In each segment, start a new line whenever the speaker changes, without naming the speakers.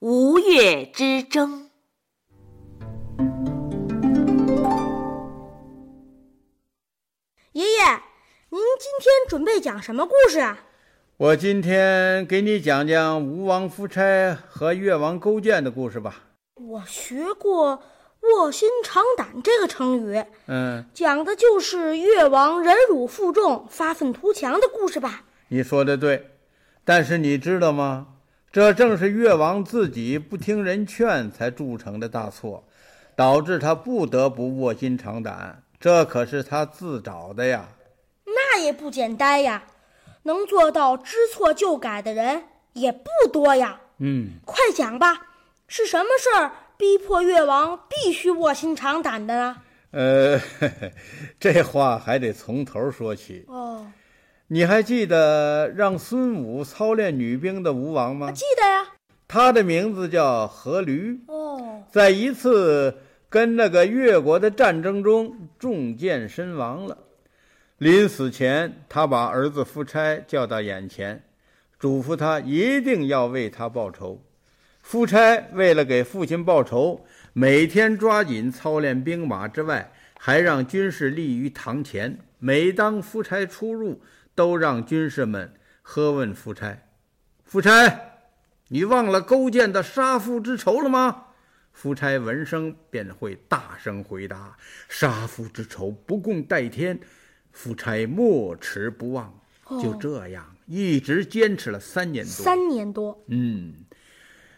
吴越之争。
爷爷，您今天准备讲什么故事啊？
我今天给你讲讲吴王夫差和越王勾践的故事吧。
我学过“卧薪尝胆”这个成语，
嗯，
讲的就是越王忍辱负重、发愤图强的故事吧？
你说的对，但是你知道吗？这正是越王自己不听人劝才铸成的大错，导致他不得不卧薪尝胆。这可是他自找的呀！
那也不简单呀，能做到知错就改的人也不多呀。
嗯，
快讲吧，是什么事儿逼迫越王必须卧薪尝胆的呢？
呃，这话还得从头说起。
哦，
你还记得让孙武操练女兵的吴王吗？
记得呀。
他的名字叫阖闾。
哦，
在一次跟那个越国的战争中中箭身亡了。临死前，他把儿子夫差叫到眼前，嘱咐他一定要为他报仇。夫差为了给父亲报仇，每天抓紧操练兵马之外，还让军士立于堂前。每当夫差出入，都让军士们喝问夫差：“夫差，你忘了勾践的杀父之仇了吗？”夫差闻声便会大声回答：“杀父之仇不共戴天。”夫差没齿不忘。就这样，一直坚持了三年多。
三年多。
嗯，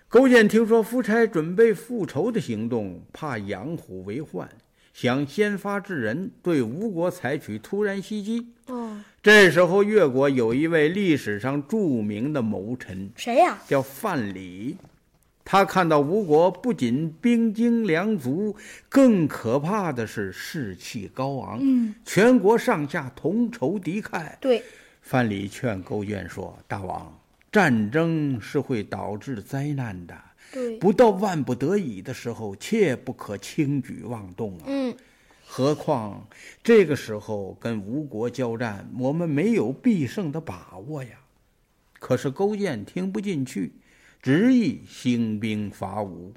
勾践听说夫差准备复仇的行动，怕养虎为患，想先发制人，对吴国采取突然袭击。
哦，
这时候，越国有一位历史上著名的谋臣，
谁呀？
叫范蠡。他看到吴国不仅兵精粮足，更可怕的是士气高昂，
嗯，
全国上下同仇敌忾。
对，
范蠡劝勾践说：“大王，战争是会导致灾难的，
对，
不到万不得已的时候，切不可轻举妄动啊。
嗯，
何况这个时候跟吴国交战，我们没有必胜的把握呀。”可是勾践听不进去。执意兴兵伐吴，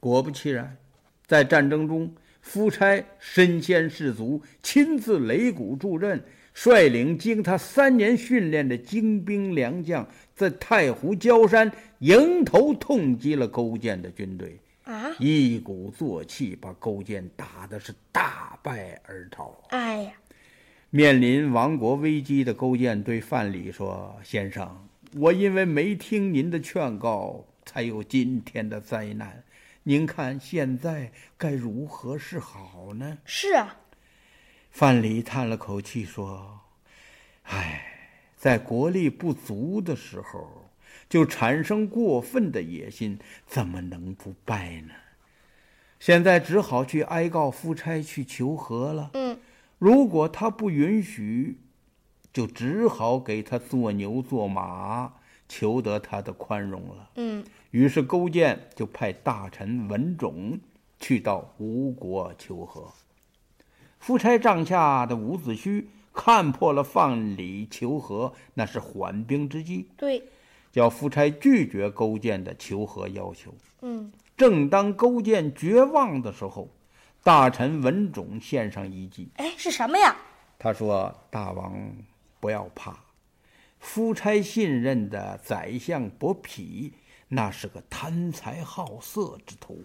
果不其然，在战争中，夫差身先士卒，亲自擂鼓助阵，率领经他三年训练的精兵良将，在太湖焦山迎头痛击了勾践的军队，
啊，
一鼓作气把勾践打的是大败而逃。
哎呀，
面临亡国危机的勾践对范蠡说：“先生。”我因为没听您的劝告，才有今天的灾难。您看现在该如何是好呢？
是啊，
范蠡叹了口气说：“唉，在国力不足的时候，就产生过分的野心，怎么能不败呢？现在只好去哀告夫差去求和了。
嗯，
如果他不允许。”就只好给他做牛做马，求得他的宽容了。
嗯，
于是勾践就派大臣文种去到吴国求和。夫差帐下的伍子胥看破了范蠡求和，那是缓兵之计。
对，
叫夫差拒绝勾践的求和要求。
嗯，
正当勾践绝望的时候，大臣文种献上一计。
哎，是什么呀？
他说：“大王。”不要怕，夫差信任的宰相伯嚭，那是个贪财好色之徒。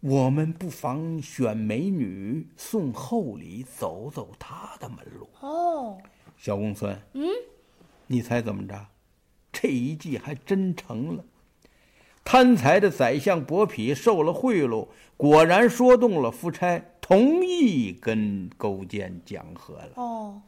我们不妨选美女送厚礼，走走他的门路。
哦，
小公孙，
嗯，
你猜怎么着？这一计还真成了。贪财的宰相伯嚭受了贿赂，果然说动了夫差，同意跟勾践讲和了。
哦。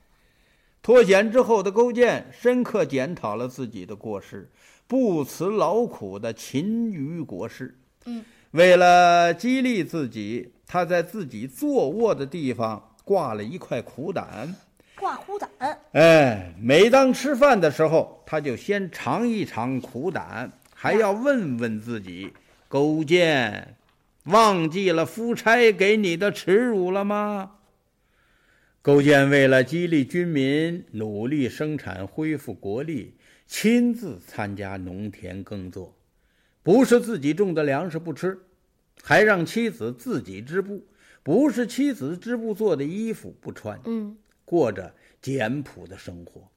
脱险之后的勾践深刻检讨了自己的过失，不辞劳苦的勤于国事。
嗯，
为了激励自己，他在自己坐卧的地方挂了一块苦胆。
挂苦胆。
哎，每当吃饭的时候，他就先尝一尝苦胆，还要问问自己：勾践，忘记了夫差给你的耻辱了吗？勾践为了激励军民努力生产、恢复国力，亲自参加农田耕作。不是自己种的粮食不吃，还让妻子自己织布；不是妻子织布做的衣服不穿，
嗯，
过着简朴的生活。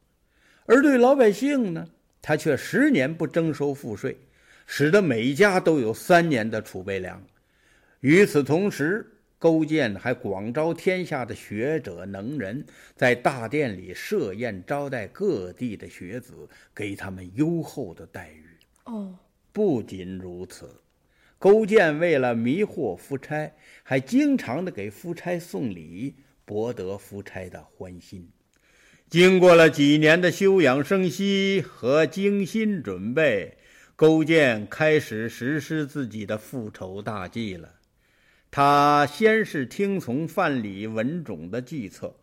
而对老百姓呢，他却十年不征收赋税，使得每家都有三年的储备粮。与此同时，勾践还广招天下的学者能人，在大殿里设宴招待各地的学子，给他们优厚的待遇。
哦，
不仅如此，勾践为了迷惑夫差，还经常的给夫差送礼，博得夫差的欢心。经过了几年的休养生息和精心准备，勾践开始实施自己的复仇大计了。他先是听从范蠡、文种的计策，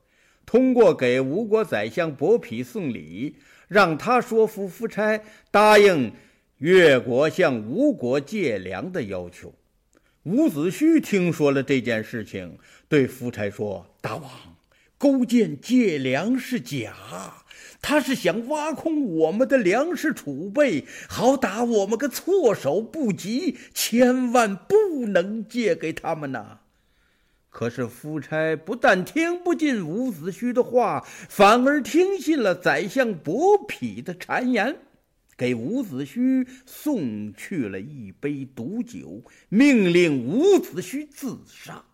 通过给吴国宰相伯嚭送礼，让他说服夫差答应越国向吴国借粮的要求。伍子胥听说了这件事情，对夫差说：“大王，勾践借粮是假。”他是想挖空我们的粮食储备，好打我们个措手不及，千万不能借给他们呐！可是夫差不但听不进伍子胥的话，反而听信了宰相伯嚭的谗言，给伍子胥送去了一杯毒酒，命令伍子胥自杀。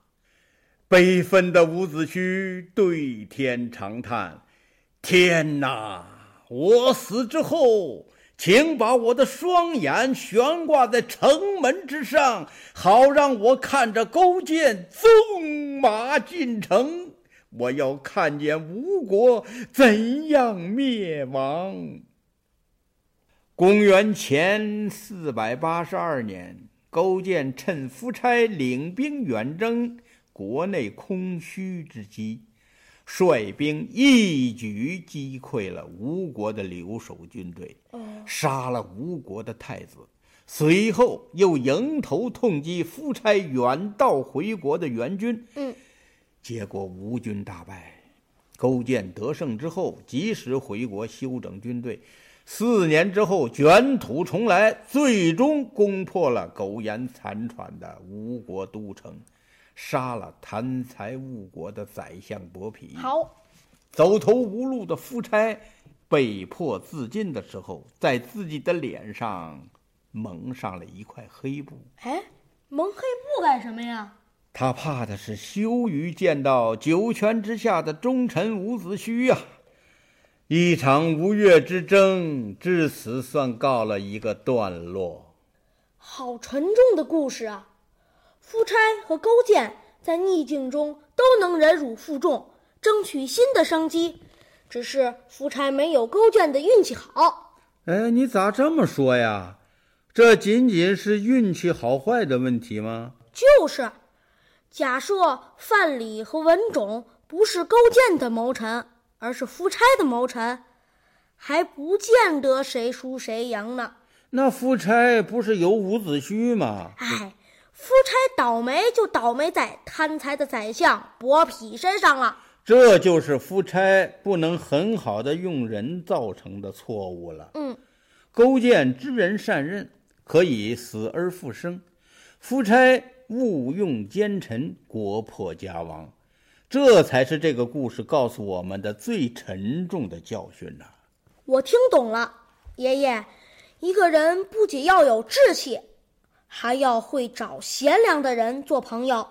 悲愤的伍子胥对天长叹。天哪！我死之后，请把我的双眼悬挂在城门之上，好让我看着勾践纵马进城。我要看见吴国怎样灭亡。公元前四百八十二年，勾践趁夫差领兵远征，国内空虚之机。率兵一举击溃了吴国的留守军队，杀了吴国的太子，随后又迎头痛击夫差远道回国的援军。
嗯，
结果吴军大败。勾践得胜之后，及时回国休整军队。四年之后，卷土重来，最终攻破了苟延残喘的吴国都城。杀了贪财误国的宰相伯嚭。
好，
走投无路的夫差被迫自尽的时候，在自己的脸上蒙上了一块黑布。
哎，蒙黑布干什么呀？
他怕的是羞于见到九泉之下的忠臣伍子胥呀。一场吴越之争至此算告了一个段落。
好沉重的故事啊！夫差和勾践在逆境中都能忍辱负重，争取新的生机。只是夫差没有勾践的运气好。
哎，你咋这么说呀？这仅仅是运气好坏的问题吗？
就是。假设范蠡和文种不是勾践的谋臣，而是夫差的谋臣，还不见得谁输谁赢呢。
那夫差不是有伍子胥吗？
哎。夫差倒霉就倒霉在贪财的宰相伯嚭身上了，
这就是夫差不能很好的用人造成的错误了。
嗯，
勾践知人善任，可以死而复生；夫差误用奸臣，国破家亡。这才是这个故事告诉我们的最沉重的教训呐！
我听懂了，爷爷，一个人不仅要有志气。还要会找贤良的人做朋友，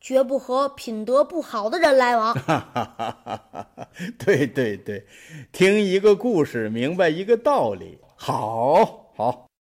绝不和品德不好的人来往。
对对对，听一个故事，明白一个道理，好好。